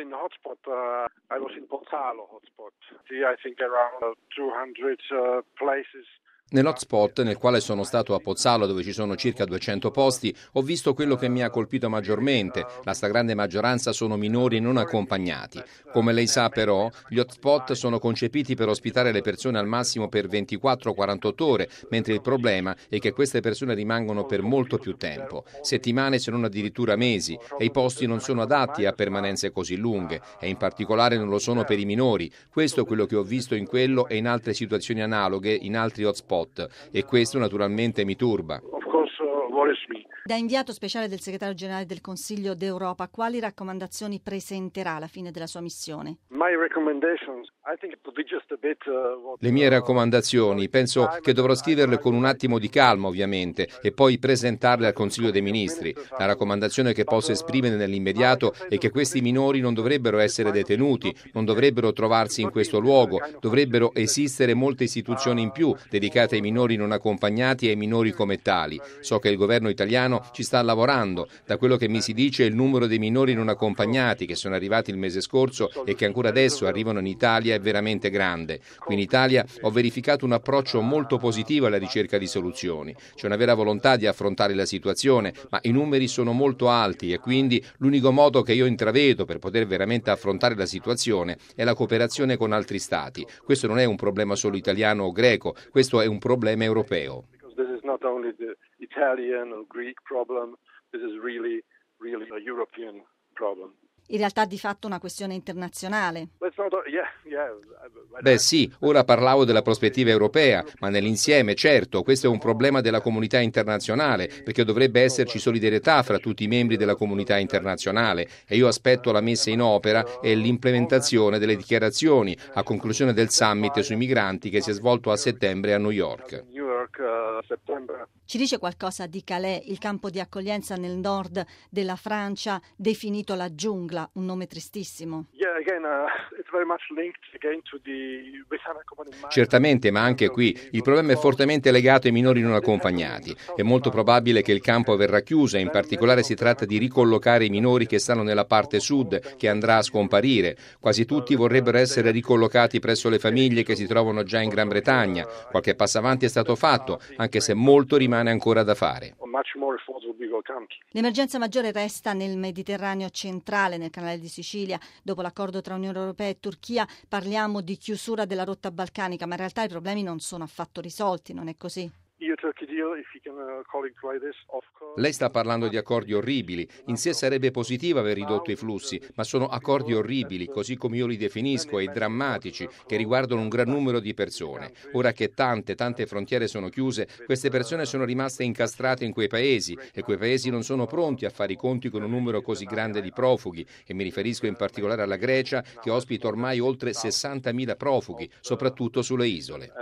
In the hotspot, uh, I was in Pozzalo hotspot. See I think around 200 uh, places Nell'hotspot, nel quale sono stato a Pozzalo, dove ci sono circa 200 posti, ho visto quello che mi ha colpito maggiormente. La stragrande maggioranza sono minori non accompagnati. Come lei sa, però, gli hotspot sono concepiti per ospitare le persone al massimo per 24-48 ore, mentre il problema è che queste persone rimangono per molto più tempo, settimane se non addirittura mesi, e i posti non sono adatti a permanenze così lunghe, e in particolare non lo sono per i minori. Questo è quello che ho visto in quello e in altre situazioni analoghe, in altri hotspot spot e questo naturalmente mi turba. Uh, da inviato speciale del segretario generale del Consiglio d'Europa, quali raccomandazioni presenterà alla fine della sua missione? Uh, Le mie raccomandazioni penso che dovrò scriverle con un attimo di calma ovviamente e poi presentarle al Consiglio dei Ministri. La raccomandazione che posso esprimere nell'immediato è che questi minori non dovrebbero essere detenuti, non dovrebbero trovarsi in questo luogo, dovrebbero esistere molte istituzioni in più dedicate ai minori non accompagnati e ai minori come tali. So che il governo italiano ci sta lavorando. Da quello che mi si dice il numero dei minori non accompagnati che sono arrivati il mese scorso e che ancora adesso arrivano in Italia è veramente grande. Qui in Italia ho verificato un approccio molto positivo alla ricerca di soluzioni. C'è una vera volontà di affrontare la situazione, ma i numeri sono molto alti e quindi l'unico modo che io intravedo per poter veramente affrontare la situazione è la cooperazione con altri stati. Questo non è un problema solo italiano o greco, questo è un problema europeo. Italian or Greek problem. This is really, really a European problem in realtà di fatto una questione internazionale. Beh sì, ora parlavo della prospettiva europea, ma nell'insieme certo questo è un problema della comunità internazionale, perché dovrebbe esserci solidarietà fra tutti i membri della comunità internazionale e io aspetto la messa in opera e l'implementazione delle dichiarazioni a conclusione del summit sui migranti che si è svolto a settembre a New York. Ci dice qualcosa di Calais, il campo di accoglienza nel nord della Francia, definito la giungla, un nome tristissimo. Uh, Certamente, ma anche qui il problema è fortemente legato ai minori non accompagnati. È molto probabile che il campo verrà chiuso in particolare si tratta di ricollocare i minori che stanno nella parte sud, che andrà a scomparire. Quasi tutti vorrebbero essere ricollocati presso le famiglie che si trovano già in Gran Bretagna. Qualche passo avanti è stato fatto, anche se molto rimane ancora da fare. L'emergenza maggiore resta nel Mediterraneo centrale, nel canale di Sicilia. Dopo l'accordo tra Unione Europea e Turchia parliamo di chiusura della rotta balcanica, ma in realtà i problemi non sono affatto risolti, non è così? Uh, Lei sta parlando di accordi orribili. In sé sarebbe positivo aver ridotto i flussi, ma sono accordi orribili, così come io li definisco, e drammatici, che riguardano un gran numero di persone. Ora che tante, tante frontiere sono chiuse, queste persone sono rimaste incastrate in quei paesi e quei paesi non sono pronti a fare i conti con un numero così grande di profughi e mi riferisco in particolare alla Grecia che ospita ormai oltre 60.000 profughi, soprattutto sulle isole.